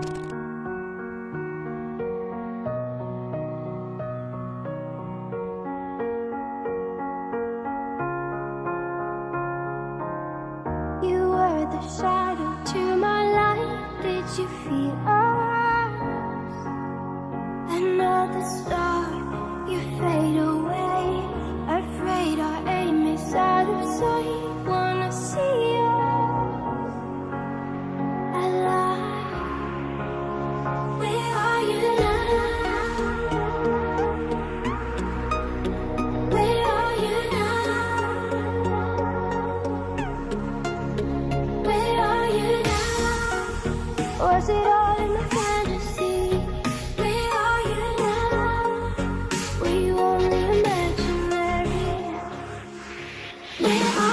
You were the shadow to my light. Did you feel? Yeah.